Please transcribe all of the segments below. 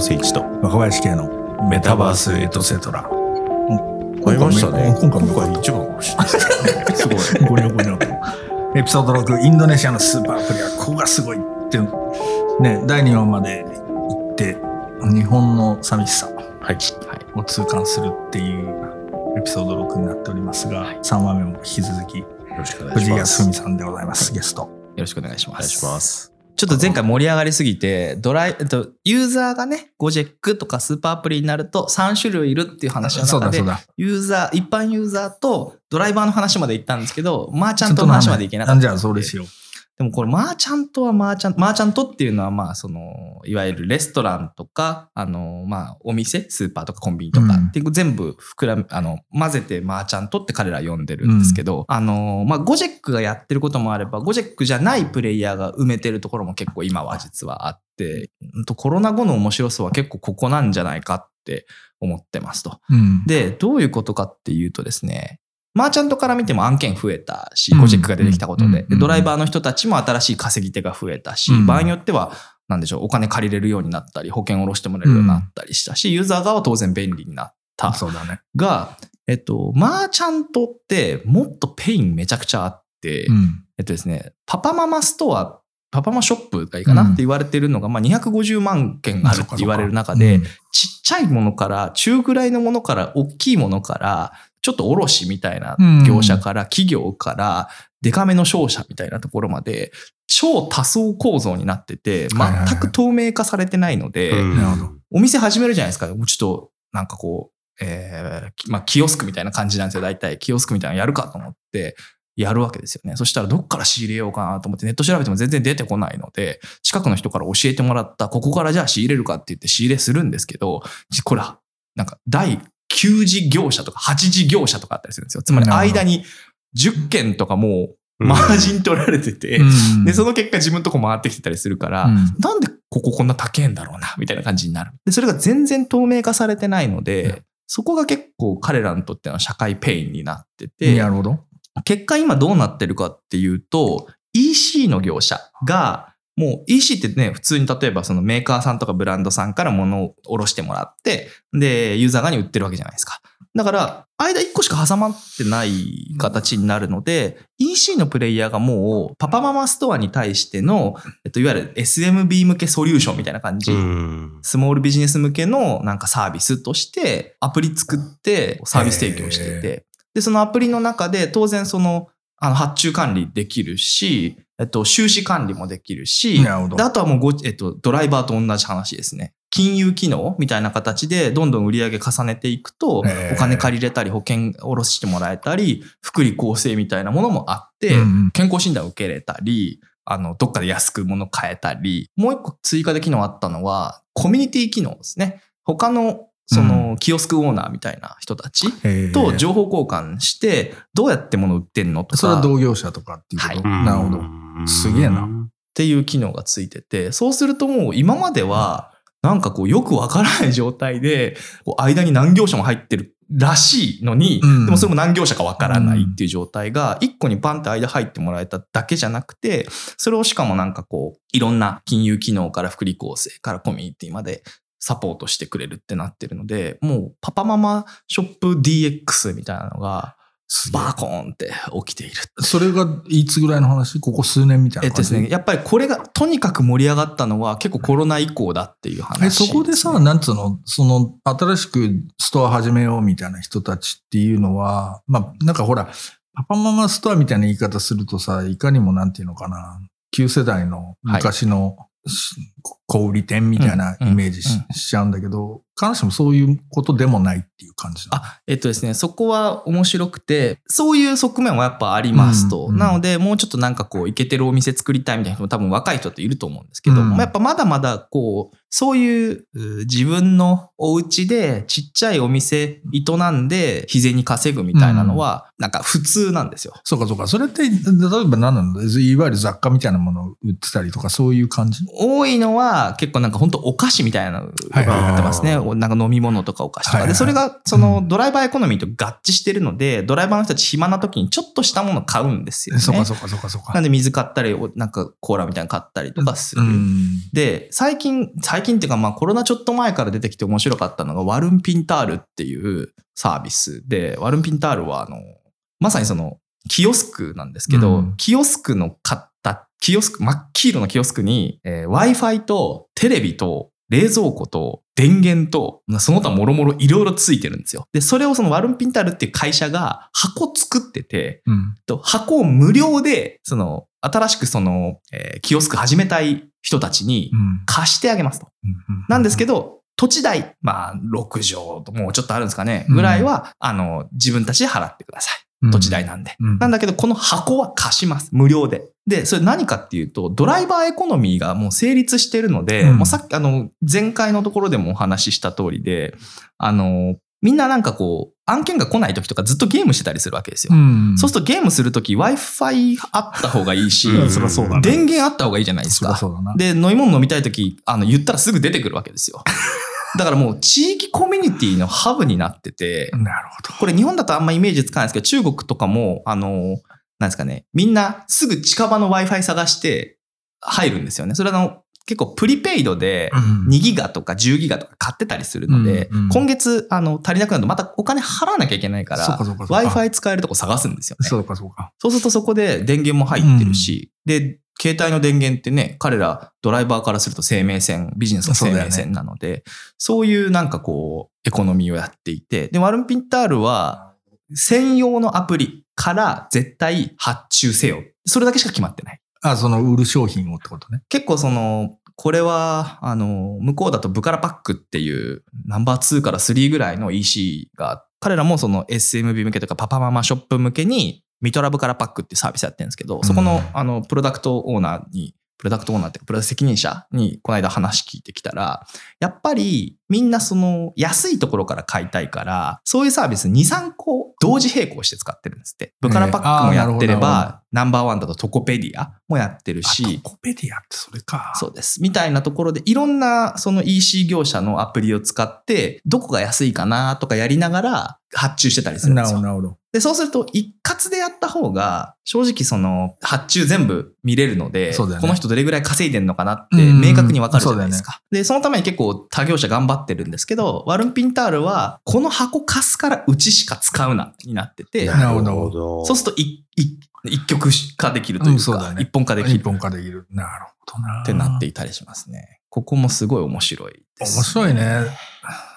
斉藤誠一と若林系のメタバースエトセトラ。買いましたね。今回も今回一番かもしれないですごい。ゴニョゴニョと。エピソード6、インドネシアのスーパープレイヤー、ここがすごいって、ね、第2話まで行って、日本の寂しさはい。を痛感するっていうエピソード6になっておりますが、3話目も引き続き、よろしくお願いし藤井ます。康文さんでございます、ゲスト。よろしくお願いします。お願いします。ちょっと前回盛り上がりすぎて、ドライ、えっと、ユーザーがね、ゴジェックとかスーパーアプリになると3種類いるっていう話のそうだ、中で。ユーザー、一般ユーザーとドライバーの話まで行ったんですけど、マーチャントの話までいけなかった。じゃあ、そうですよ。でもこれ、マーチャントはマーチャント、マーチャントっていうのは、まあ、その、いわゆるレストランとか、あの、まあ、お店、スーパーとかコンビニとかうんっていう全部ひっくるめ、あの、混ぜてマーチャントって彼ら呼んでるんですけど、あの、まあ、ゴジェックがやってることもあれば、ゴジェックじゃないプレイヤーが埋めてるところも結構今は実はあって、うんとコロナ後の面白さは結構ここなんじゃないかって思ってますと。うん。で、どういうことかっていうとですね、マーチャントから見ても案件増えたし、うん。ゴジェックが出てきたことで、うん。でドライバーの人たちも新しい稼ぎ手が増えたし、うん。場合によっては、なんでしょう、お金借りれるようになったり、保険を下ろしてもらえるようになったりしたし、ユーザー側は当然便利になった。そうだね。が、えっと、マーチャントってもっとペインめちゃくちゃあって、うん。えっとですね、パパママストア、パパマショップがいいかなうん。って言われてるのが、まあ、250万件あるって言われる中で、うん。ちっちゃいものから、中ぐらいのものから、大きいものから、ちょっと卸みたいな業者から、企業から、デカめの商社みたいなところまで、超多層構造になってて、全く透明化されてないので、お店始めるじゃないですか。もうちょっと、なんかこう、えーきまあ、キオスクみたいな感じなんですよ。大体、キオスクみたいなのやるかと思って、やるわけですよね。そしたら、どっから仕入れようかなと思って、ネット調べても全然出てこないので、近くの人から教えてもらった、ここからじゃあ仕入れるかって言って仕入れするんですけど、これ、なんか、第9次業者とか8次業者とかあったりするんですよ。つまり、間に10件とかもう、うんマージン取られてて、うんで、その結果自分のとこ回ってきてたりするから、うんなんでこここんな高えんだろうな、みたいな感じになる。で、それが全然透明化されてないので、うんそこが結構彼らにとっての社会ペインになってて、なるほど。結果今どうなってるかっていうと、EC の業者が、もう EC ってね、普通に例えばそのメーカーさんとかブランドさんから物を卸してもらって、で、ユーザー側に売ってるわけじゃないですか。だから、間1個しか挟まってない形になるので、EC のプレイヤーがもう、パパママストアに対しての、えっと、いわゆる SMB 向けソリューションみたいな感じ。うん。スモールビジネス向けのなんかサービスとしてアプリ作ってサービス提供していて、で、そのアプリの中で当然その、あの発注管理できるし、えっと、収支管理もできるし、なるほどであとはもうご、えっと、ドライバーと同じ話ですね。金融機能みたいな形でどんどん売り上げ重ねていくと、お金借りれたり、保険下ろしてもらえたり、福利厚生みたいなものもあって、うん健康診断を受けれたり、あの、どっかで安く物買えたり、もう一個追加で機能あったのは、コミュニティ機能ですね。他の、その、キオスクオーナーみたいな人たちと情報交換して、どうやって物売ってんのとか。それは同業者とかっていうこと、はい。なるほど。すげえな。っていう機能がついてて、そうするともう今までは、なんかこうよくわからない状態で、こう間に何業者も入ってるらしいのに、うん。でもそれも何業者かわからないっていう状態が、一個にパンって間入ってもらえただけじゃなくて、それをしかもなんかこう、いろんな金融機能から福利厚生からコミュニティまでサポートしてくれるってなってるので、もうパパママショップ DX みたいなのが、バーコーンって起きている。それがいつぐらいの話？ここ数年みたいな感じ？えっとですね、やっぱりこれがとにかく盛り上がったのは結構コロナ以降だっていう話、え、そこでさ、なんつうの、その、新しくストア始めようみたいな人たちっていうのは、まあ、なんかほら、パパママストアみたいな言い方するとさ、いかにもなんていうのかな、旧世代の昔の、し小売店みたいなイメージし,、ちゃうんだけど、必ずしもそういうことでもないっていう感じあ、えっとですね、そこは面白くて、そういう側面はやっぱありますと。うんうんなので、もうちょっとなんかこう、イケてるお店作りたいみたいな人も多分若い人っていると思うんですけど、うんまあやっぱまだまだこう、そういうう自分のお家でちっちゃいお店営んで日銭稼ぐみたいなのは、なんか普通なんですよ。そうかそうか。それって、例えば何なのいわゆる雑貨みたいなものを売ってたりとか、そういう感じ？多いのは結構なんか本当お菓子みたいなのを売ってますね。はいはいはいの、なんか飲み物とかお菓子とか。で、それが、その、ドライバーエコノミーと合致してるので、ドライバーの人たち暇な時にちょっとしたもの買うんですよね。そうかそうかそうかそうか。なんで水買ったり、おなんかコーラみたいなの買ったりとかする。うん。で、最近、最近っていうかまあコロナちょっと前から出てきて面白かったのがワルンピンタールっていうサービスで、ワルンピンタールはあの、まさにその、キオスクなんですけど、うんキオスクの買った、キオスク、真っ黄色のキオスクに、えー Wi-Fi とテレビと冷蔵庫と電源と、その他もろもろいろいろついてるんですよ。で、それをそのワルンピンタールっていう会社が箱作ってて、うん。と箱を無料で、その、新しくその、えーキオスク始めたい人たちにうん。貸してあげますと。なんですけど、土地代、まあ、6畳ともうちょっとあるんですかね、ぐらいは、あの、自分たちで払ってください。うん土地代なんで。うんなんだけど、この箱は貸します。無料で。で、それ何かっていうと、ドライバーエコノミーがもう成立してるので、うんもうさっき、あの、前回のところでもお話しした通りで、あの、みんななんかこう、案件が来ない時とかずっとゲームしてたりするわけですよ。うん。そうするとゲームするとき Wi-Fi あった方がいいし、うん電源あった方がいいじゃないですか。で、飲み物飲みたいとき、あの、言ったらすぐ出てくるわけですよ。だからもう地域コミュニティのハブになってて、なるほど。これ日本だとあんまイメージつかないですけど、中国とかも、あの、なんですかね、みんなすぐ近場の Wi-Fi 探して入るんですよね。それはあの、結構プリペイドでうん2ギガとか10ギガとか買ってたりするので、うんうん今月あの足りなくなるとまたお金払わなきゃいけないから、Wi-Fi 使えるとこ探すんですよね。そうかそうか。そうするとそこで電源も入ってるし、で、携帯の電源ってね、彼らドライバーからすると生命線、ビジネスの生命線なので、そう,、いうなんかこう、エコノミーをやっていて、で、ワルンピンタールは、専用のアプリから絶対発注せよ。それだけしか決まってない。あ、その売る商品をってことね。結構その、これは、あの、向こうだとブカラパックっていうナンバー2から3ぐらいの EC が、彼らもその SMB 向けとかパパママショップ向けにミトラブカラパックっていうサービスやってるんですけど、そこの、あの、プロダクトオーナーに、プロダクトオーナーっていうか、プロダクト責任者にこの間話聞いてきたら、やっぱりみんなその安いところから買いたいから、そういうサービス2、3個同時並行して使ってるんですって。ブカラパックもやってれば、ナンバーワンだとトコペディアもやってるあし、トコペディアってそれか。そうです。みたいなところで、いろんなその EC 業者のアプリを使って、どこが安いかなとかやりながら発注してたりするんですよなるほど、。なるほど。で、そうすると一括でやった方が、正直その発注全部見れるので、ねこの人どれぐらい稼いでんのかなってうん明確にわかるじゃないですか。で、そのために結構他業者頑張ってるんですけど、ワルンピンタールは、この箱貸すからうちしか使うな、になってて、なるほどそうすると一一一曲化できるといううんそうか、だね一本化できる一本化できる。なるほどな。ってなっていたりしますね。ここもすごい面白いです。面白いね。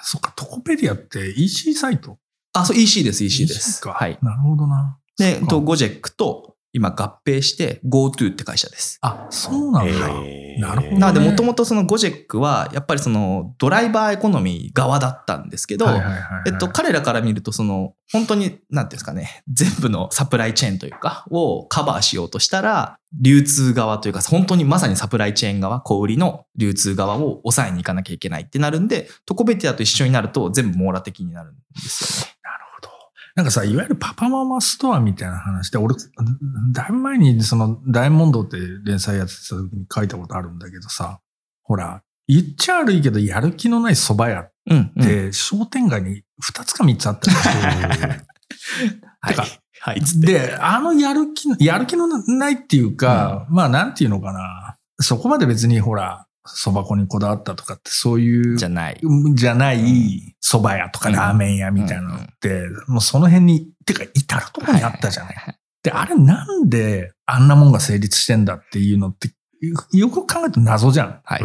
そっか、トコペディアって EC サイト？あ、そう、EC です、EC です。か。はい。なるほどな。で、と、ゴジェックと今合併して GoTo って会社です。あ、そうなんだ。へーなるほどねなので、もともとそのゴジェックは、やっぱりそのドライバーエコノミー側だったんですけど、えっと、彼らから見ると、その、本当に、なんていうんですかね、全部のサプライチェーンというか、をカバーしようとしたら、流通側というか、本当にまさにサプライチェーン側、小売りの流通側を抑えに行かなきゃいけないってなるんで、トコベティアと一緒になると全部網羅的になるんですよね。なんかさ、いわゆるパパママストアみたいな話で、俺、だいぶ前にその、ダイヤモンドって連載やってた時に書いたことあるんだけどさ、ほら、言っちゃ悪いけど、やる気のない蕎麦屋っうん、うん。て、商店街に2つか3つあったりして はい。はい。で、あのやる気の、やる気のないっていうか、まあなんていうのかな。そこまで別にほら、蕎麦粉にこだわったとかってそういう、じゃない。じゃない蕎麦屋とかうんラーメン屋みたいなのって、もうその辺に、てか至るところにあったじゃない。い。で、あれなんであんなもんが成立してんだっていうのって、よよく考えると謎じゃん。はい。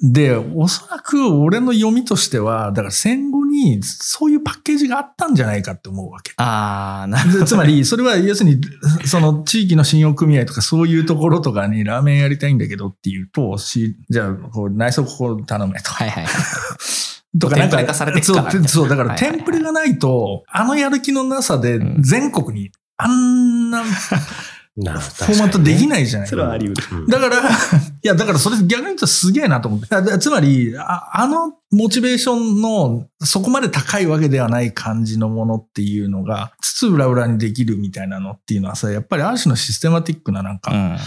で、おそらく俺の読みとしては、だから戦後にそういうパッケージがあったんじゃないかって思うわけ。あー、なるほど。でつまり、それは要するに、その地域の信用組合とかそういうところとかにラーメンやりたいんだけどっていうと、しじゃあ、こう内装ここ頼めと。はいはいはい。とかなんかテンプレ化されてそう、そうだからテンプレがないと、あのやる気のなさでうん全国にあんなな フォーマットできい。ないじゃない。それはあり得る。うんだから、いや、だからそれ逆に言うとすげえなと思って。だつまりあ、あのモチベーションのそこまで高いわけではない感じのものっていうのが、つつ裏裏にできるみたいなのっていうのはさ、やっぱりある種のシステマティックななんか、うん。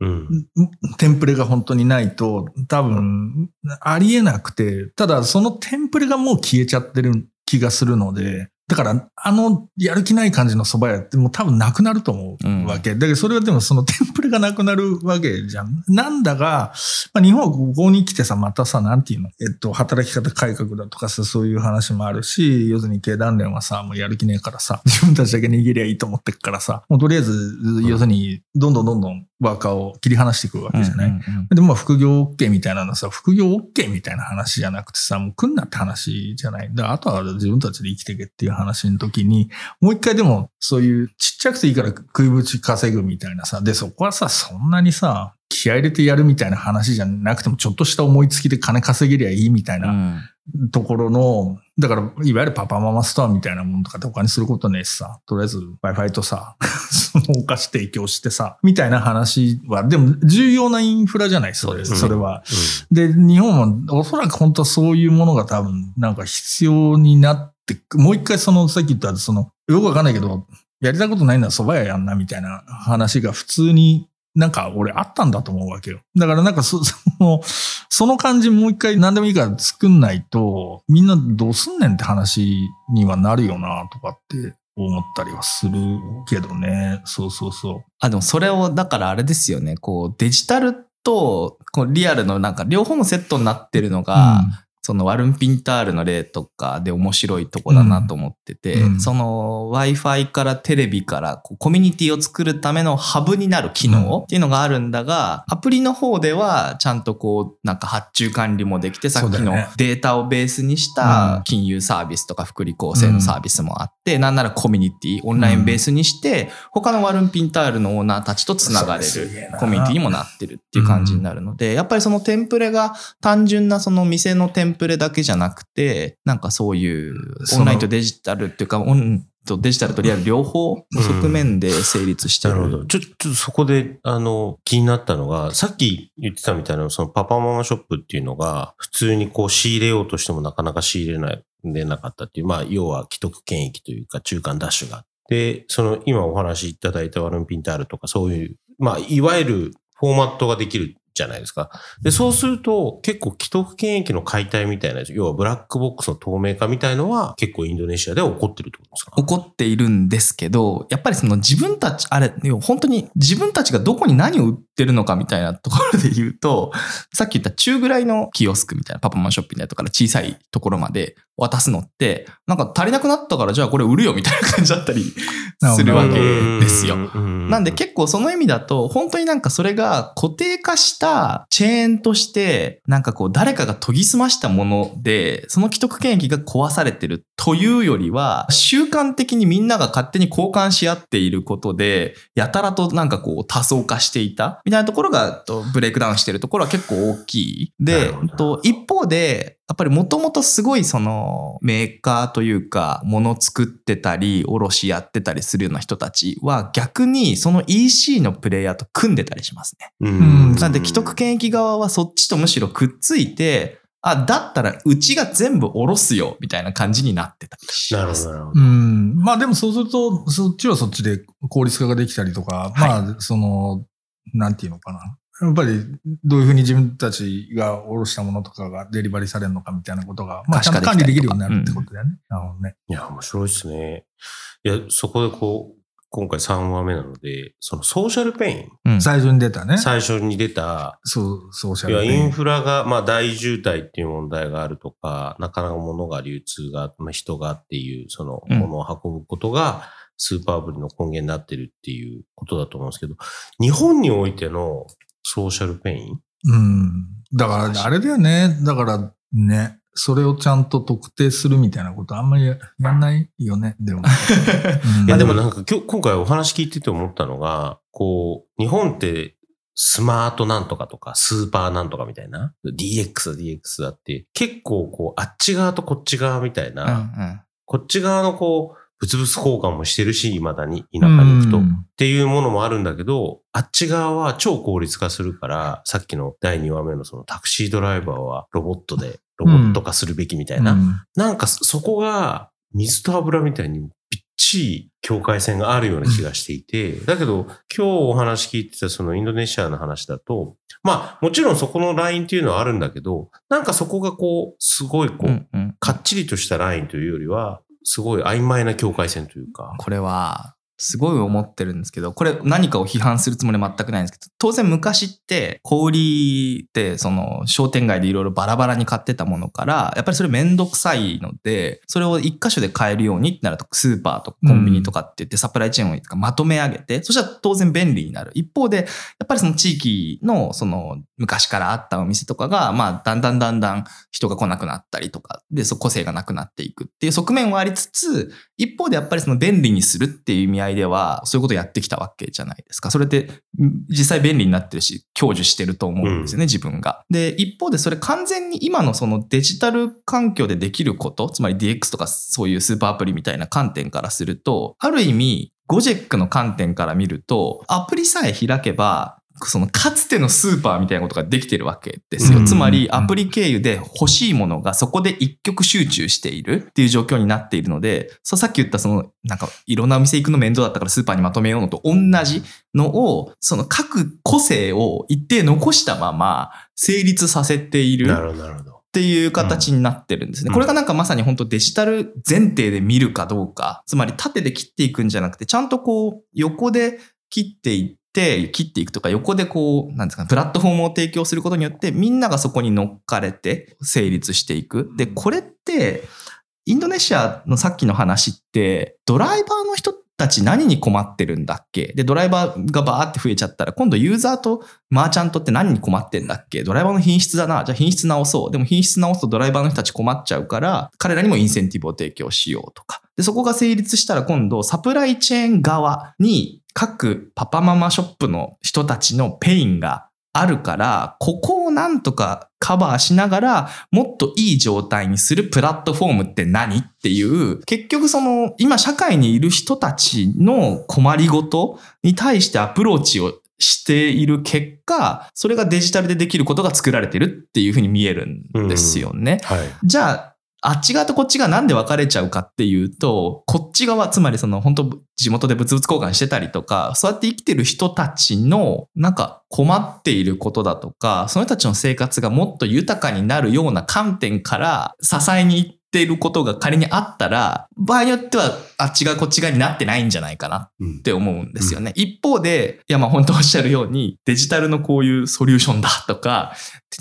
うん。テンプレが本当にないと、多分、ありえなくて、ただそのテンプレがもう消えちゃってる気がするので、だから、あの、やる気ない感じの蕎麦屋ってもう多分なくなると思うわけ。だけど、それはでもそのテンプレがなくなるわけじゃん。なんだが、まあ、日本はここに来てさ、またさ、なんていうの？えっと、働き方改革だとかさ、そういう話もあるし、要するに経団連はさ、もうやる気ねえからさ、自分たちだけ握りゃいいと思ってっからさ、もうとりあえず、要するに、どんどんどんどんワーカーを切り離していくわけじゃない。うんうんうんでもまあ副業 OK みたいなのはさ、副業 OK みたいな話じゃなくてさ、もう来んなって話じゃない。あとは自分たちで生きていけっていう話の時に、もう一回でもそういうちっちゃくていいから食いぶち稼ぐみたいなさ、で、そこはさ、そんなにさ、気合い入れてやるみたいな話じゃなくても、ちょっとした思いつきで金稼げりゃいいみたいなところの、だから、いわゆるパパママストアみたいなものとかって他にすることねえしさ、とりあえず Wi-Fi とさ、そのお菓子提供してさ、みたいな話は、でも重要なインフラじゃない、それ、そうですね。それは。で、日本はおそらく本当はそういうものが多分なんか必要になってく、もう一回その、さっき言ったその、よくわかんないけど、やりたいことないなら蕎麦屋やんなみたいな話が普通になんか俺あったんだと思うわけよ。だからなんかそ その、その感じもう一回何でもいいから作んないと、みんなどうすんねんって話にはなるよなとかって思ったりはするけどね。そうそうそう。あ、でもそれを、だからあれですよね、こうデジタルとこうリアルのなんか両方のセットになってるのが、そのワルンピンタールの例とかで面白いとこだなと思ってて、うんその Wi-Fi からテレビからコミュニティを作るためのハブになる機能っていうのがあるんだが、アプリの方ではちゃんとこうなんか発注管理もできてさっきのデータをベースにしうん。た金融サービスとか福利厚生のサービスもあって、なんならコミュニティ、オンラインベースにして、他のワルンピンタールのオーナーたちとつながれるコミュニティにもなってるっていう感じになるので、やっぱりそのテンプレが単純なその店のテンプレだけじゃなくて、なんかそういうオンラインとデジタルっていうか、オンとデジタルとリアル両方の側面で成立してる。なるほど。ちょ、ちょっとそこで、あの、気になったのが、さっき言ってたみたいな、そのパパママショップっていうのが、普通にこう仕入れようとしてもなかなか仕入れない、でなかったっていう、まあ、要は既得権益というか、中間ダッシュがあって。で、その、今お話しいただいたワルンピンタールとか、そういう、まあ、いわゆるフォーマットができるじゃないですか。で、そうすると、結構既得権益の解体みたいな、要はブラックボックスの透明化みたいのは、結構インドネシアでは起こってるってことですか？起こっているんですけど、やっぱりその自分たち、あれ、本当に自分たちがどこに何を売ってるのかみたいなところで言うと、さっき言った中ぐらいのキオスクみたいなパパマンショップみたいなとから小さいところまで渡すのって、なんか足りなくなったからじゃあこれ売るよみたいな感じだったりするわけですよ。なんで結構その意味だと、本当になんかそれが固定化したチェーンとして、なんかこう誰かが研ぎ澄ましたもので、その既得権益が壊されてるというよりは、習慣的にみんなが勝手に交換し合っていることで、やたらとなんかこう多層化していたみたいなところがとブレイクダウンしてるところは結構大きい。で一方で、やっぱりもともとすごいそのメーカーというか、もの作ってたり、卸やってたりするような人たちは逆にその EC のプレイヤーと組んでたりしますね。うんなんで既得権益側はそっちとむしろくっついて、あ、だったらうちが全部下ろすよ、みたいな感じになってたりします。なるほど、なるほうど。ん。まあでもそうすると、そっちはそっちで効率化ができたりとか、まあ、その、なんていうのかな。やっぱり、どういうふうに自分たちが下ろしたものとかがデリバリーされるのかみたいなことが、まあ、ちゃんと管理できるようになるってことだよね。なるほどね。いや、面白いですね。いや、そこでこう、今回3話目なので、そのソーシャルペイン、うん最初に出たね。最初に出た、そう、ソーシャルペインインフラが、まあ大渋滞っていう問題があるとか、なかなか物が流通が、まあ、人がっていう、そのうん物を運ぶことが、スーパーブリの根源になってるっていうことだと思うんですけど、日本においてのソーシャルペイン？うん。だから、あれだよね。だから、ね。それをちゃんと特定するみたいなことあんまりややんないよね。でも。うんいや、でもなんか今日、今回お話聞いてて思ったのが、こう、日本ってスマートなんとかとか、スーパーなんとかみたいな、DX だ DX だって、結構こう、あっち側とこっち側みたいな、うんうんこっち側のこう、物々交換もしてるし、未だに田舎に行くと。っうん。ていうものもあるんだけど、あっち側は超効率化するから、さっきの第2話目のそのタクシードライバーはロボットで、ロボット化するべきみたいな。うん。なんかそそこが水と油みたいにびっちい境界線があるような気がしていて、だけど今日お話聞いてたそのインドネシアの話だと、まあもちろんそこのラインっていうのはあるんだけど、なんかそこがこう、すごいこう、かっちりとしたラインというよりは、すごい曖昧な境界線というか。これは、すごい思ってるんですけど、これ何かを批判するつもり全くないんですけど、当然昔って小売りってその商店街でいろいろバラバラに買ってたものから、やっぱりそれめんどくさいので、それを一箇所で買えるようにってなるとスーパーとかコンビニとかって言ってサプライチェーンをまとめ上げて、そしたら当然便利になる。一方で、やっぱりその地域のその昔からあったお店とかが、まあだんだんだんだん人が来なくなったりとか、で、そ個性がなくなっていくっていう側面はありつつ、一方でやっぱりその便利にするっていう意味合いでは、そういうことをやってきたわけじゃないですか。それってん実際便利になってるし、享受してると思うんですよね、自分が。で、一方でそれ完全に今のそのデジタル環境でできること、つまり DX とかそういうスーパーアプリみたいな観点からすると、ある意味、ゴジェックの観点から見ると、アプリさえ開けば、そのかつてのスーパーみたいなことができてるわけですよ。うんつまりアプリ経由で欲しいものがそこで一極集中しているっていう状況になっているので、そうさっき言ったそのなんかいろんなお店行くの面倒だったからスーパーにまとめようのと同じのを、その各個性を一定残したまま成立させているなるほど、なるほど。っていう形になってるんですね。うんこれがなんかまさに本当デジタル前提で見るかどうか、つまり縦で切っていくんじゃなくて、ちゃんとこう横で切っていって、切っていくとか横でこう、なんですかね、プラットフォームを提供することによってみんながそこに乗っかれて成立していく。で、これって、インドネシアのさっきの話って、ドライバーの人たち何に困ってるんだっけ？で、ドライバーがバーって増えちゃったら、今度ユーザーとマーチャントって何に困ってんだっけ？ドライバーの品質だな。じゃあ品質直そう。でも品質直すとドライバーの人たち困っちゃうから、彼らにもインセンティブを提供しようとか。で、そこが成立したら今度サプライチェーン側に各パパママショップの人たちのペインがあるから、ここをなんとかカバーしながら、もっといい状態にするプラットフォームって何っていう、結局その、今社会にいる人たちの困りごとに対してアプローチをしている結果、それがデジタルでできることが作られてるっていうふうに見えるんですよね。はい。じゃあ、あっち側とこっち側なんで分かれちゃうかっていうと、こっち側、つまりその本当地元で物々交換してたりとか、そうやって生きてる人たちのなんか困っていることだとか、その人たちの生活がもっと豊かになるような観点から支えに行っていることが仮にあったら、場合によってはあっち側こっち側になってないんじゃないかなうんって思うんですよね。一方で、いやまあ本当おっしゃるように、デジタルのこういうソリューションだとか、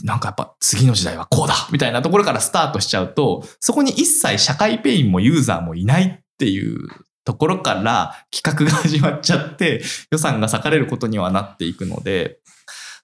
なんかやっぱ次の時代はこうだみたいなところからスタートしちゃうと、そこに一切社会ペインもユーザーもいないっていうところから企画が始まっちゃって、予算が割かれることにはなっていくので、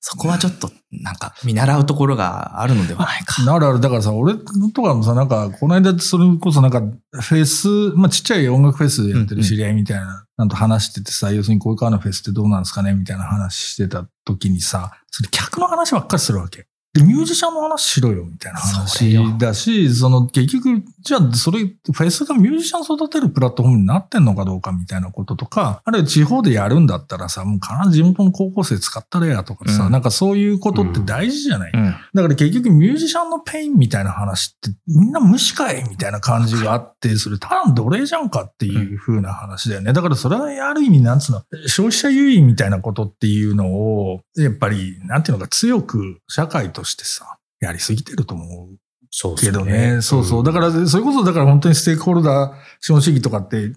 そこはちょっとなんか見習うところがあるのではないか。なるある。だからさ、俺とかもさ、なんか、この間それこそなんか、フェス、まあちっちゃい音楽フェスやってる知り合いみたいな、なんと話しててさ、要するにこういう川のフェスってどうなんですかねみたいな話してた時にさ、それ客の話ばっかりするわけ。で、ミュージシャンの話しろよ、みたいな話だし、その結局、じゃあそれ、フェスがミュージシャン育てるプラットフォームになってんのかどうかみたいなこととか、あるいは地方でやるんだったらさ、もう必ず地元の高校生使ったらやとかさ、うんなんかそういうことって大事じゃない、うん。だから結局ミュージシャンのペインみたいな話ってみんな無視かいみたいな感じがあって、それただの奴隷じゃんかっていう風な話だよね。だからそれはある意味なんつうの、消費者優位みたいなことっていうのを、やっぱりなんていうのか強く社会としてさ、やりすぎてると思うそうですけどね。そうそう。だかから、それこそだから本当にステークホルダー資本主義とかって、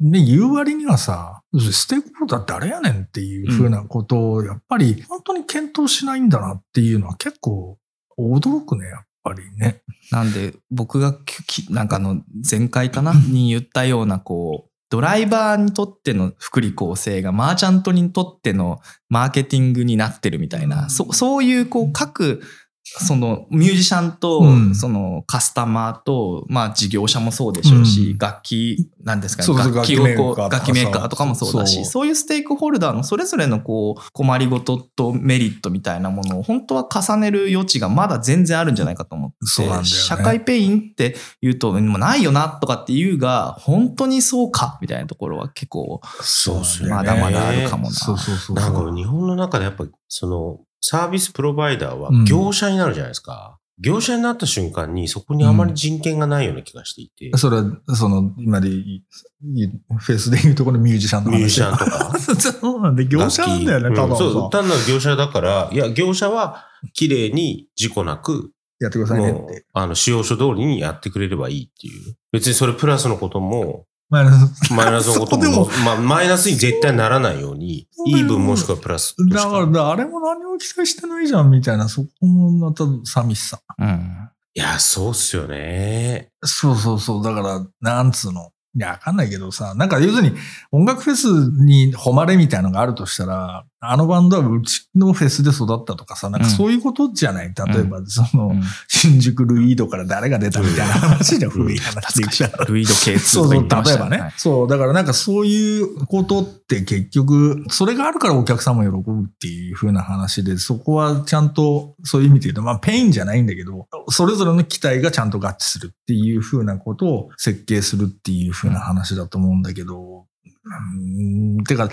ね、言う割にはさ、ステークホルダー誰やねんっていうふうなことを、やっぱり本当に検討しないんだなっていうのは結構驚くね、やっぱりね。なんで、僕がきなんかあの前回かな？に言ったような、こう、ドライバーにとっての福利厚生がマーチャントにとってのマーケティングになってるみたいな、そそういうこう各、そのミュージシャンとうん。そのカスタマーと、まあ事業者もそうでしょうし、うん。楽器、なんですかね、楽器をこう楽器メーカーとかもそうだし、そう。いうステークホルダーのそれぞれのこう困りごととメリットみたいなものを本当は重ねる余地がまだ全然あるんじゃないかと思って、社会ペインって言うと、もうないよなとかって言うが、本当にそうかみたいなところは結構、そうっすよね。まだまだあるかもな。そうそうそうなんそう。か日本の中でやっぱそのサービスプロバイダーはうん業者になるじゃないですか。業者になった瞬間にそこにあまり人権がないような気がしていて、それは、その、今でフェイスで言うところのミュージシャンの話。ミュージシャンとか？そうなんで、業者なんだよね、楽器ただのそう、さ単なる業者だから、いや、業者は綺麗に事故なく、やってくださいねって。、あの、使用書通りにやってくれればいいっていう。別にそれプラスのことも、まあ、マイナスのこともも、まあ、マイナスに絶対ならないように、イーブンもしくはプラスだから、誰も何も期待してないじゃん、みたいな、そこもまた寂しさ。うん。いや、そうっすよね。そうそうそう。だから、なんつうの。いや、わかんないけどさ、なんか要するに音楽フェスに誉れみたいなのがあるとしたら、あのバンドはうちのフェスで育ったとかさ、なんかそういうことじゃない、例えば、その、うん。新宿ルイードから誰が出たみたいな話じゃん、古い話で言。ルイード K2 そうそう、とか言ってまし例えばね。そう、だからなんかそういうことって結局、それがあるからお客さんも喜ぶっていう風な話で、そこはちゃんとそういう意味で言うと、まあペインじゃないんだけど、それぞれの期待がちゃんと合致するっていう風なことを設計するっていう風な話だと思うんだけど、うん、てか、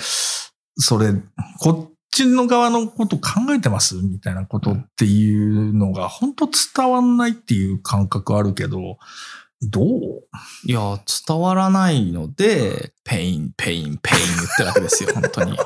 それ、こっちの側のこと考えてます？みたいなことっていうのが本当伝わんないっていう感覚あるけど、どう？いや、伝わらないので、ペイン、ペイン、ペイン言ってるわけですよ、本当に。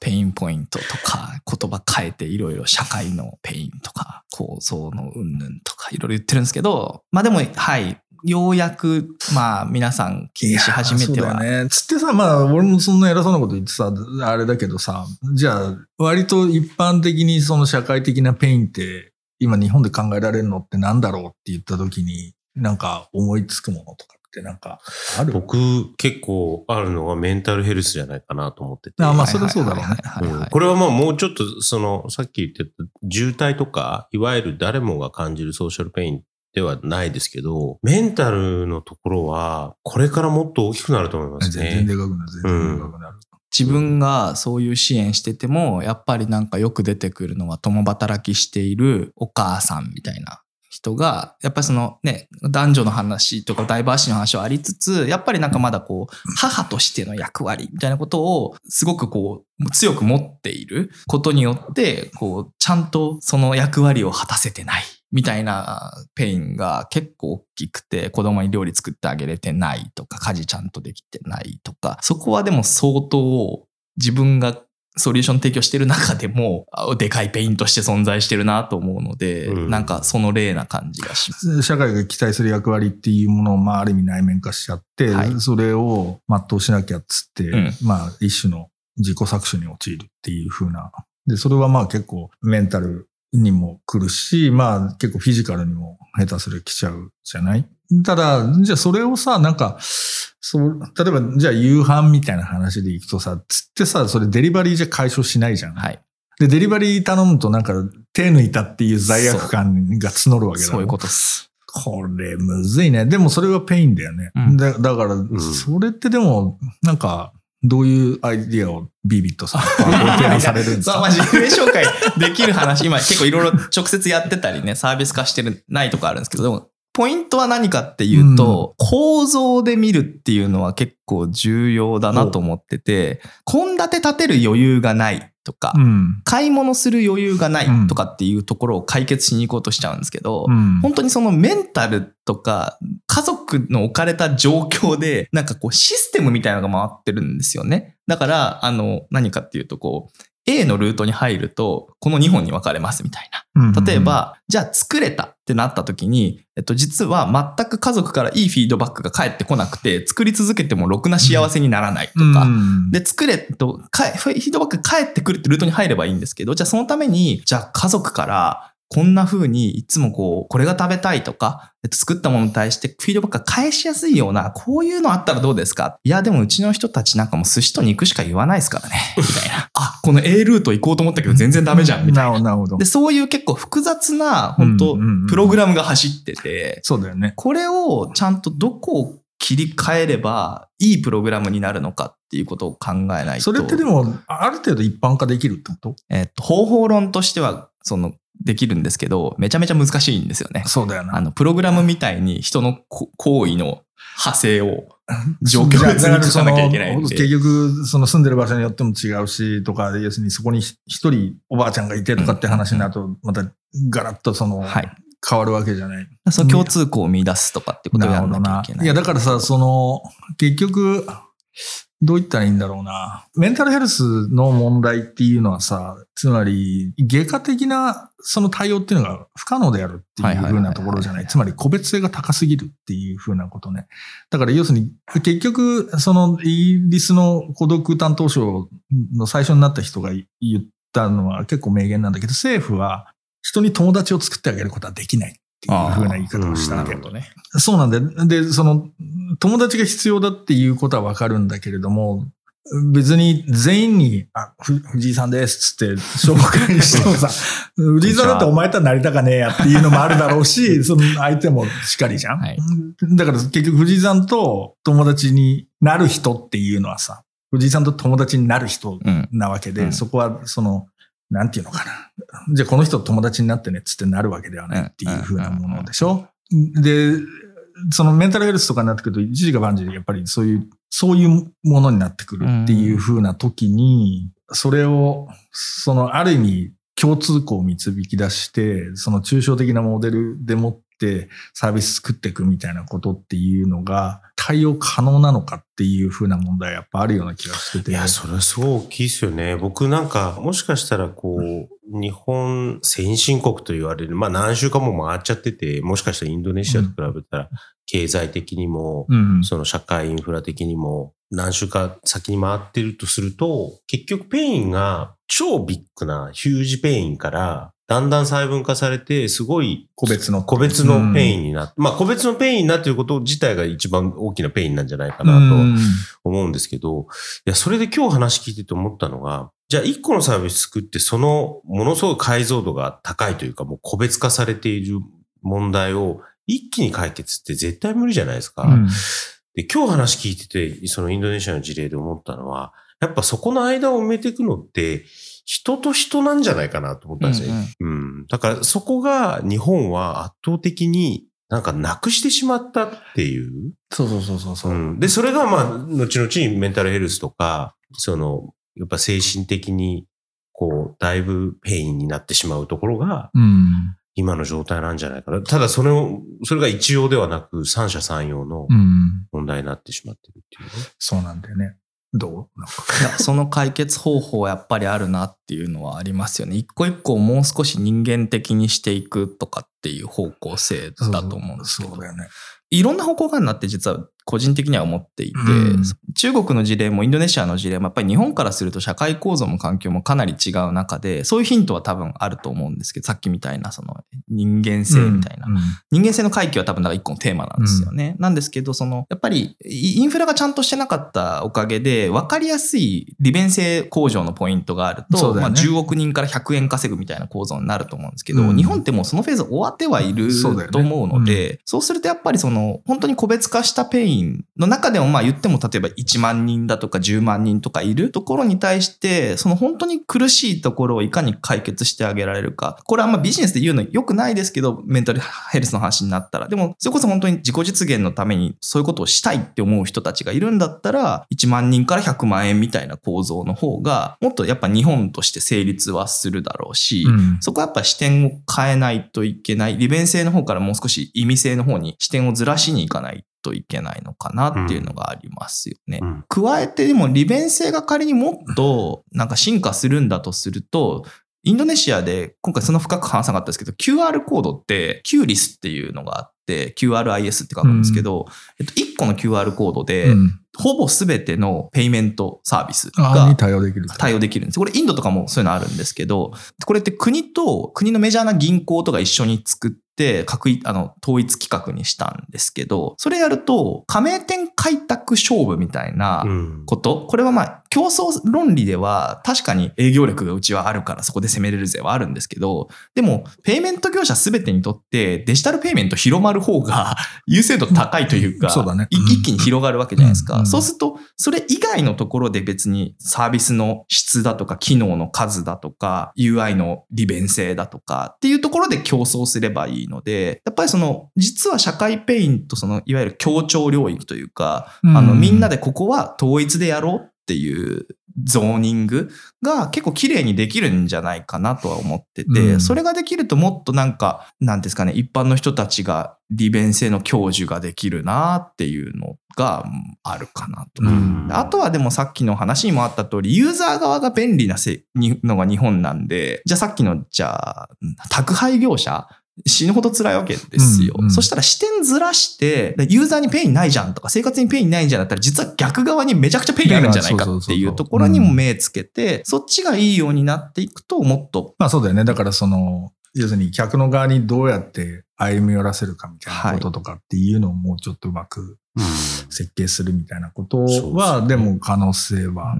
ペインポイントとか、言葉変えていろいろ社会のペインとか、構造のうんぬんとかいろいろ言ってるんですけど、まあでも、はい、ようやく、まあ皆さん気にし始めては。そうだよね。つってさ、まあ、俺もそんな偉そうなこと言ってさ、あれだけどさ、じゃあ、割と一般的にその社会的なペインって、今日本で考えられるのってなんだろうって言った時に、なんか思いつくものとかってなんかある？僕、結構あるのがメンタルヘルスじゃないかなと思ってて。あまあそれはそうだろうねこれはまあもうちょっと、その、さっき言ってた渋滞とか、いわゆる誰もが感じるソーシャルペインではないですけど、メンタルのところは、これからもっと大きくなると思います全然ね。でかくなる。全然でかくなる。自分がそういう支援してても、やっぱりなんかよく出てくるのは共働きしているお母さんみたいな人が、やっぱりそのね、男女の話とかダイバーシティの話はありつつ、やっぱりなんかまだこう、母としての役割みたいなことをすごくこう、強く持っていることによって、こう、ちゃんとその役割を果たせてない。みたいなペインが結構大きくて子供に料理作ってあげれてないとか家事ちゃんとできてないとかそこはでも相当自分がソリューション提供してる中でもあでかいペインとして存在してるなと思うので、うんなんかその例な感じがします。社会が期待する役割っていうものを、まあ、ある意味内面化しちゃって、はいそれを全うしなきゃっつって、うんまあ、一種の自己搾取に陥るっていう風な。で、それはまあ結構メンタルにも来るし、まあ結構フィジカルにも下手する来ちゃうじゃない？ただ、じゃあそれをさ、なんか、そう、例えば、じゃあ夕飯みたいな話でいくとさ、つってさ、それデリバリーじゃ解消しないじゃん。はい。で、デリバリー頼むとなんか手抜いたっていう罪悪感が募るわけだろ？そういうことです。これむずいね。でもそれがペインだよね。うんだだから、んそれってでも、なんか、どういうアイディアをビビッとさ、ご提案されるんです そう、まかあ、自分紹介できる話、今結構いろいろ直接やってたりね、サービス化してる、ないとかあるんですけど、でも、ポイントは何かっていうと、構造で見るっていうのは結構重要だなと思ってて、献立立てる余裕がないとか、うん。買い物する余裕がないとかっていうところを解決しに行こうとしちゃうんですけど、うん。本当にそのメンタルとか家族の置かれた状況でなんかこうシステムみたいなのが回ってるんですよね。だから、あの、何かっていうとこう、A のルートに入ると、この2本に分かれますみたいな。うん、例えば、じゃあ作れたってなった時に、えっと、実は全く家族からいいフィードバックが返ってこなくて、作り続けてもろくな幸せにならないとか、うん、で、作れと、かフィードバック返ってくるってルートに入ればいいんですけど、じゃあそのために、じゃあ家族から、こんな風にいつもこう、これが食べたいとか、えっと、作ったものに対してフィードバックが返しやすいような、こういうのあったらどうですか？いや、でもうちの人たちなんかもう寿司と肉しか言わないですからね。みたいな。あ、この A ルート行こうと思ったけど全然ダメじゃん。みたいな。なるほど、で、。そういう結構複雑な、本当プログラムが走ってて、そうだよね。これをちゃんとどこを切り替えればいいプログラムになるのかっていうことを考えないと。それってでも、ある程度一般化できるってこと？えっと、方法論としては、その、できるんですけど、めちゃめちゃ難しいんですよね。そうだよな。あの、プログラムみたいに人のこ行為の派生を 状況別に書かなきゃいけないんで。結局、その住んでる場所によっても違うし、とか、要するにそこに一人おばあちゃんがいてとかって話になると、またガラッとその、はい。変わるわけじゃない。その共通項を見出すとかってことをやらなきゃいけない。いや、だからさ、その、結局、どう言ったらいいんだろうな。メンタルヘルスの問題っていうのはさ、つまり、外科的なその対応っていうのが不可能であるっていう風なところじゃない。つまり個別性が高すぎるっていう風なことね。だから要するに、結局、そのイギリスの孤独担当省の最初になった人が言ったのは結構名言なんだけど、政府は人に友達を作ってあげることはできない。っていう風な言い方をしたわけ。ね。そうなんで、で、その、友達が必要だっていうことはわかるんだけれども、別に全員に、あ、ふ藤井さんですっつって紹介してもさ、藤井さんだってお前とはなりたかねえやっていうのもあるだろうし、その相手もしっかりじゃん、はいだから結局藤井さんと友達になる人っていうのはさ、藤井さんと友達になる人うん。なわけで、うんそこはその、なんていうのかな。じゃあこの人と友達になってねっつってなるわけではないっていう風なものでしょ？で、そのメンタルヘルスとかになってくると一時が万事でやっぱりそういう、そういうものになってくるっていう風な時に、それを、そのある意味共通項を導き出して、その抽象的なモデルでもってサービス作っていくみたいなことっていうのが対応可能なのかっていう風な問題はやっぱあるような気がしてて。いや、それはすごい大きいですよね。僕なんか、もしかしたらこう、日本先進国と言われる、まあ何周かも回っちゃってて、もしかしたらインドネシアと比べたら、経済的にも、うん。その社会インフラ的にも何周か先に回ってるとすると、結局ペインが超ビッグなヒュージペインから、だんだん細分化されて、すごい個別の。個別のペインになって、まあ個別のペインになっていること自体が一番大きなペインなんじゃないかうなとん思うんですけど、いや、それで今日話聞いてて思ったのが、じゃあ一個のサービス作ってそのものすごい解像度が高いというかもう個別化されている問題を一気に解決って絶対無理じゃないですか。うんで、今日話聞いてて、そのインドネシアの事例で思ったのは、やっぱそこの間を埋めていくのって、人と人なんじゃないかなと思ったんですよ。うん、だからそこが日本は圧倒的になんかなくしてしまったっていう。そうそうそうそうそう。うん、で、それがまあ、後々にメンタルヘルスとか、その、やっぱ精神的に、こう、だいぶペインになってしまうところが、うん。今の状態なんじゃないかな。ただ、それを、それが一様ではなく、三者三様のうん。問題になってしまってるっていうね。そうなんだよね。どう？なんか。いやその解決方法はやっぱりあるなっていうのはありますよね。一個一個をもう少し人間的にしていくとかっていう方向性だと思うんですけどそうだよね。いろんな方向があるなって実は個人的には思っていて、うん中国の事例もインドネシアの事例もやっぱり日本からすると社会構造も環境もかなり違う中で、そういうヒントは多分あると思うんですけど、さっきみたいなその人間性みたいな。うん人間性の回帰は多分だから一個のテーマなんですよね。なんですけど、その、やっぱりインフラがちゃんとしてなかったおかげで、分かりやすい利便性向上のポイントがあると、まあそうだよね10億人から100円稼ぐみたいな構造になると思うんですけど、うん日本ってもうそのフェーズ終わってはいると思うので、そうするとやっぱりその、本当に個別化したペインの中でもまあ言っても例えば1万人だとか10万人とかいるところに対して、その本当に苦しいところをいかに解決してあげられるか。これはまあビジネスで言うの良くないですけど、メンタルヘルスの話になったら。でも、それこそ本当に自己実現のためにそういうことをしたいって思う人たちがいるんだったら、1万人から100万円みたいな構造の方が、もっとやっぱ日本として成立はするだろうし、うんそこはやっぱ視点を変えないといけない。利便性の方からもう少し意味性の方に視点をずらしにいかないといけないのかなっていうのがありますよね。うん加えてでも利便性が仮にもっとなんか進化するんだとすると、インドネシアで今回その深く話さなかったですけど、QR コードって、キューリスっていうのがあって、QRIS って書くんですけど、えっと、1個の QR コードで、うんほぼ全てのペイメントサービスが対応できる。対応できるんです。これインドとかもそういうのあるんですけど、これって国と国のメジャーな銀行とか一緒に作って、各いあの統一規格にしたんですけど、それやると加盟店開拓勝負みたいなうん。こと、これはまあ競争論理では確かに営業力がうちはあるからそこで攻めれるぜはあるんですけど、でもペイメント業者すべてにとってデジタルペイメント広まる方が優先度高いというか、そうだねい一気に広がるわけじゃないですか。うん。そうすると、それ以外のところで別にサービスの質だとか機能の数だとか UI の利便性だとかっていうところで競争すればいいので、やっぱりその実は社会ペインとそのいわゆる協調領域というか、あのみんなでここは統一でやろうっていうゾーニングが結構綺麗にできるんじゃないかなとは思ってて、うんそれができるともっとなんか、なんですかね、一般の人たちが利便性の享受ができるなっていうのがうんあるかなと。うんあとはでもさっきの話にもあった通り、ユーザー側が便利なせにのが日本なんで、じゃあさっきの、じゃあ、宅配業者、死ぬほど辛いわけですよ。うんうんそしたら視点ずらして、ユーザーにペインないじゃんとか、生活にペインないんじゃんだったら、実は逆側にめちゃくちゃペインあるんじゃないかっていうところにも目つけて、そっちがいいようになっていくと、もっと、まあそうだよね。だからその、要するに客の側にどうやって歩み寄らせるかみたいなこととかっていうのをもうちょっとうまく設計するみたいなことは、でも可能性は。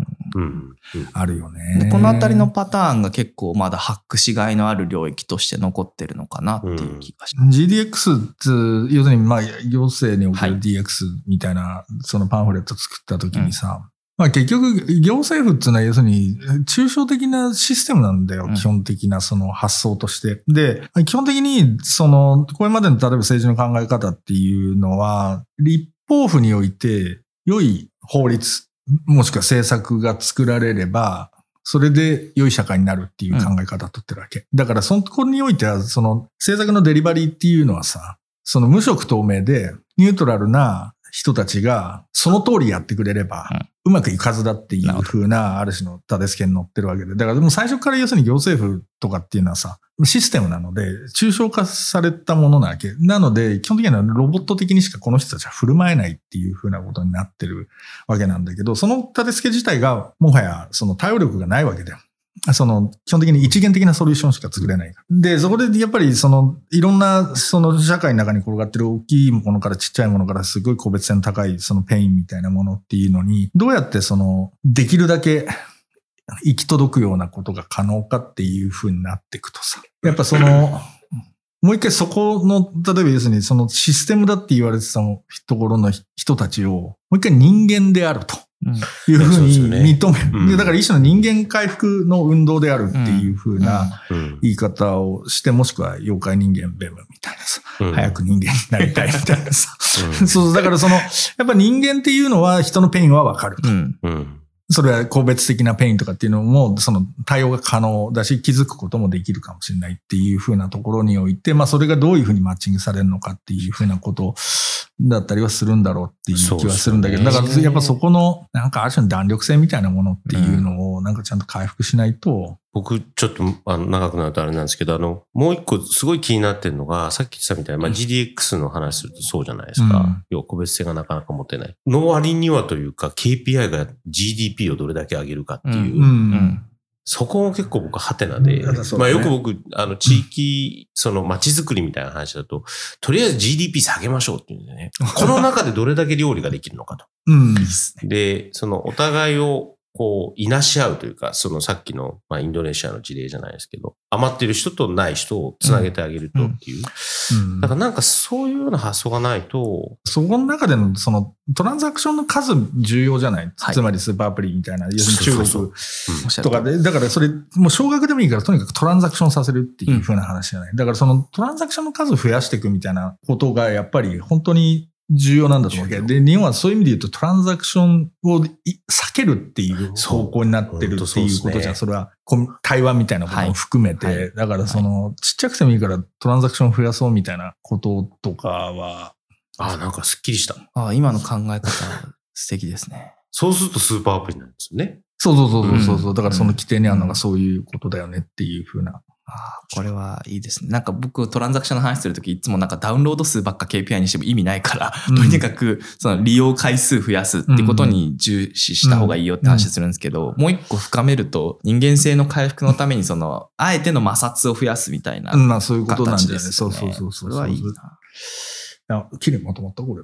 あるよね。でこのあたりのパターンが結構まだハックしがいのある領域として残ってるのかなっていう気がします。GDX って、要するに、まあ、行政におけるはい DX みたいな、そのパンフレット作った時にさ、まあ結局、行政府っていうのは要するに、抽象的なシステムなんだよ、うん基本的なその発想として。で、基本的に、その、これまでの例えば政治の考え方っていうのは、立法府において、良い法律、もしくは政策が作られれば、それで良い社会になるっていう考え方をとってるわけ。だからそこにおいては、その政策のデリバリーっていうのはさ、その無色透明でニュートラルな人たちがその通りやってくれれば、うまくいかずだっていう風な、ある種の立て付けに乗ってるわけで。だからでも最初から要するに行政府とかっていうのはさ、システムなので、抽象化されたものなわけ。なので、基本的にはロボット的にしかこの人たちは振る舞えないっていう風なことになってるわけなんだけど、その立て付け自体がもはやその対応力がないわけだよ。その、基本的に一元的なソリューションしか作れない。で、そこでやっぱりその、いろんな、その社会の中に転がってる大きいものからちっちゃいものからすごい個別性の高いそのペインみたいなものっていうのに、どうやってその、できるだけ行き届くようなことが可能かっていう風になっていくとさ。やっぱその、もう一回そこの、例えば要するにそのシステムだって言われてたところの人たちを、もう一回人間であると。いうふうに認める、うん。でだから一種の人間回復の運動であるっていうふうなうん。言い方をして、もしくは妖怪人間ベムみたいなさ、うん。早く人間になりたいみたいなさ。うん。そう、だからその、やっぱ人間っていうのは人のペインはわかると。それは個別的なペインとかっていうのも、その対応が可能だし、気づくこともできるかもしれないっていうふうなところにおいて、まあそれがどういうふうにマッチングされるのかっていうふうなことだったりはするんだろうっていう気はするんだけど、ねだからやっぱそこの、なんかある種の弾力性みたいなものっていうのを、なんかちゃんと回復しないと、僕、ちょっとあの長くなるとあれなんですけど、あの、もう一個すごい気になってるのが、さっき言ってたみたいな、まあ、GDX の話するとそうじゃないですか。うん要は個別性がなかなか持てない。の割にはというか、KPI が GDP をどれだけ上げるかっていう、うんうん。そこも結構僕ハテナで、うんそうまあよく僕、あの、地域、その街づくりみたいな話だと、とりあえず GDP 下げましょうっていうんでね、この中でどれだけ料理ができるのかと。うん。で、そのお互いをこう、いなし合うというか、そのさっきの、まあ、インドネシアの事例じゃないですけど、余ってる人とない人をつなげてあげるとっていう。うん。だからなんかそういうような発想がないと、そこの中でのそのトランザクションの数重要じゃない、はい。つまりスーパーアプリみたいな、要するに中国とかで、だからそれ、もう少額でもいいからとにかくトランザクションさせるっていう風な話じゃない？だからそのトランザクションの数を増やしていくみたいなことがやっぱり本当に重要なんだと思うわけで、日本はそういう意味で言うとトランザクションをい避けるっていう方向になってるっていうことじゃん。それは対話みたいなことも含めて、はい。はいだからその、ちっちゃくてもいいからトランザクションを増やそうみたいなこととかは、ああ、なんかすっきりした。ああ今の考え方、素敵ですね。そうするとスーパーアプリなんですよね。そうそうそうそうそう、うん。だからその規定にあるのがそういうことだよねっていう風な。ああこれはいいですね。なんか僕トランザクションの話するときいつもなんかダウンロード数ばっか KPI にしても意味ないから、うんとにかくその利用回数増やすってことに重視した方がいいよって話するんですけど、もう一個深めると人間性の回復のためにその、あえての摩擦を増やすみたいなうんまあそういうことなん形だよね。そう。そうそうそう。それはいいな。あ、綺麗にまとまった？これ。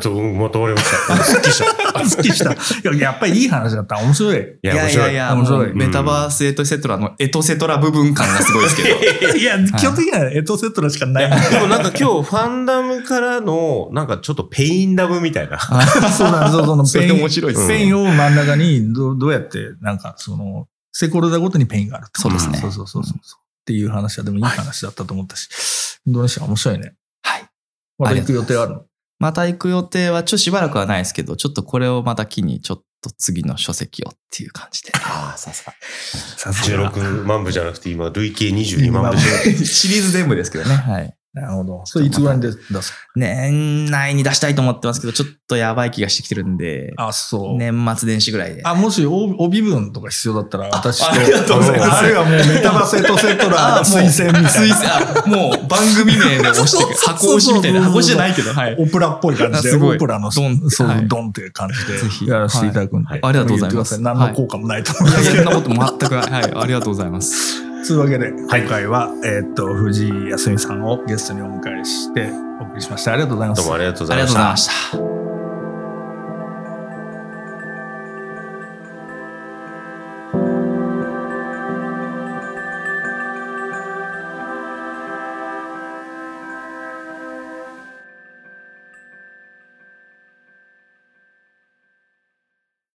そう、まとまりました？すっきりした。すっきりした。いや、やっぱりいい話だった。面白い。いいやいやいや、面白いメタバースエトセトラのエトセトラ部分感がすごいですけど。いや、基本的にはエトセトラしかない。でもなんか今日ファンダムからの、なんかちょっとペインダムみたいな。そうなんですよ。そのそれペイン、面白いペインを真ん中にどどうやって、なんかその、ステークホルダーごとにペインがあるそうですねそうそうそうそう。っていう話はでもいい話だったと思ったし、インドネシア面白いね。はい。また行く予定あるのまた行く予定はちょっとしばらくはないですけど、ちょっとこれをまた機にちょっと次の書籍をっていう感じで。ああ、さすが。さすが。16万部じゃなくて今累計22万部で。シリーズ全部ですけどね。はい。なるほど。それいつぐらいに出す？年内に出したいと思ってますけど、ちょっとやばい気がしてきてるんで、あ、そう。年末年始ぐらいで。あ、もし帯帯分とか必要だったら、私と。ありがとうございますあるいはもうメタバセットセトラあもう推薦みたいな。もう番組名で押して。箱押しみたいな。箱押しじゃないけど、はい。オプラっぽい感じで、あすごいオプラのドンそう、はいドンっていう感じぜひでやらせていただくんで。はいありがとうございます何の効果もないと思いますそんなこと全くない。はい。ありがとうございます。というわけで、今回は、えーっと、藤井康美さんをゲストにお迎えしてお送りしました。ありがとうございますどうもあ。りがとうございま。した。